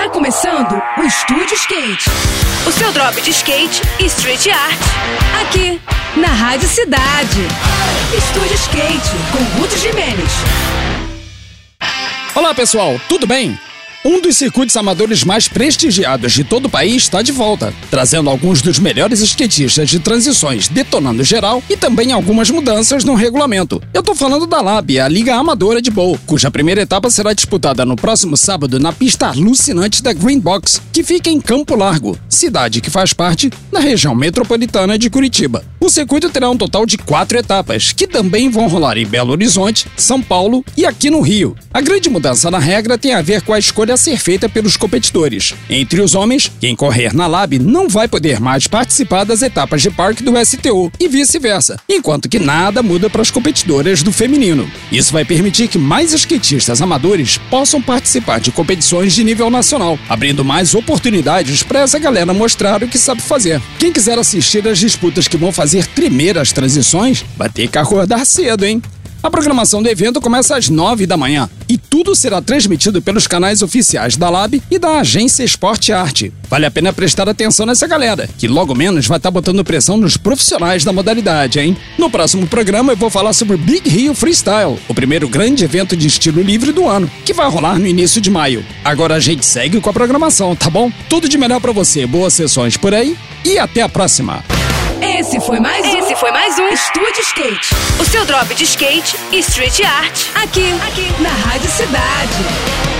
Tá começando o Estúdio Skate. O seu drop de skate e street art. Aqui, na Rádio Cidade. Estúdio Skate, com Ruth Jimenez. Olá pessoal, tudo bem? Um dos circuitos amadores mais prestigiados de todo o país está de volta, trazendo alguns dos melhores skatistas de transições, detonando geral e também algumas mudanças no regulamento. Eu tô falando da LAB, a Liga Amadora de Bowl, cuja primeira etapa será disputada no próximo sábado na pista alucinante da Green Box, que fica em Campo Largo, cidade que faz parte da região metropolitana de Curitiba. O circuito terá um total de quatro etapas, que também vão rolar em Belo Horizonte, São Paulo e aqui no Rio. A grande mudança na regra tem a ver com a escolha a ser feita pelos competidores. Entre os homens, quem correr na Lab não vai poder mais participar das etapas de parque do STO e vice-versa, enquanto que nada muda para as competidoras do feminino. Isso vai permitir que mais skatistas amadores possam participar de competições de nível nacional, abrindo mais oportunidades para essa galera mostrar o que sabe fazer. Quem quiser assistir às disputas que vão fazer tremer as transições, vai ter que acordar cedo, hein? A programação do evento começa às 9 da manhã e tudo será transmitido pelos canais oficiais da Lab e da agência Esporte Arte. Vale a pena prestar atenção nessa galera, que logo menos vai estar tá botando pressão nos profissionais da modalidade, hein? No próximo programa eu vou falar sobre o Big Rio Freestyle, o primeiro grande evento de estilo livre do ano, que vai rolar no início de maio. Agora a gente segue com a programação, tá bom? Tudo de melhor para você, boas sessões por aí e até a próxima! Esse foi mais um. Esse foi mais um Estúdio Skate. O seu drop de skate e street art. Aqui, aqui na Rádio Cidade.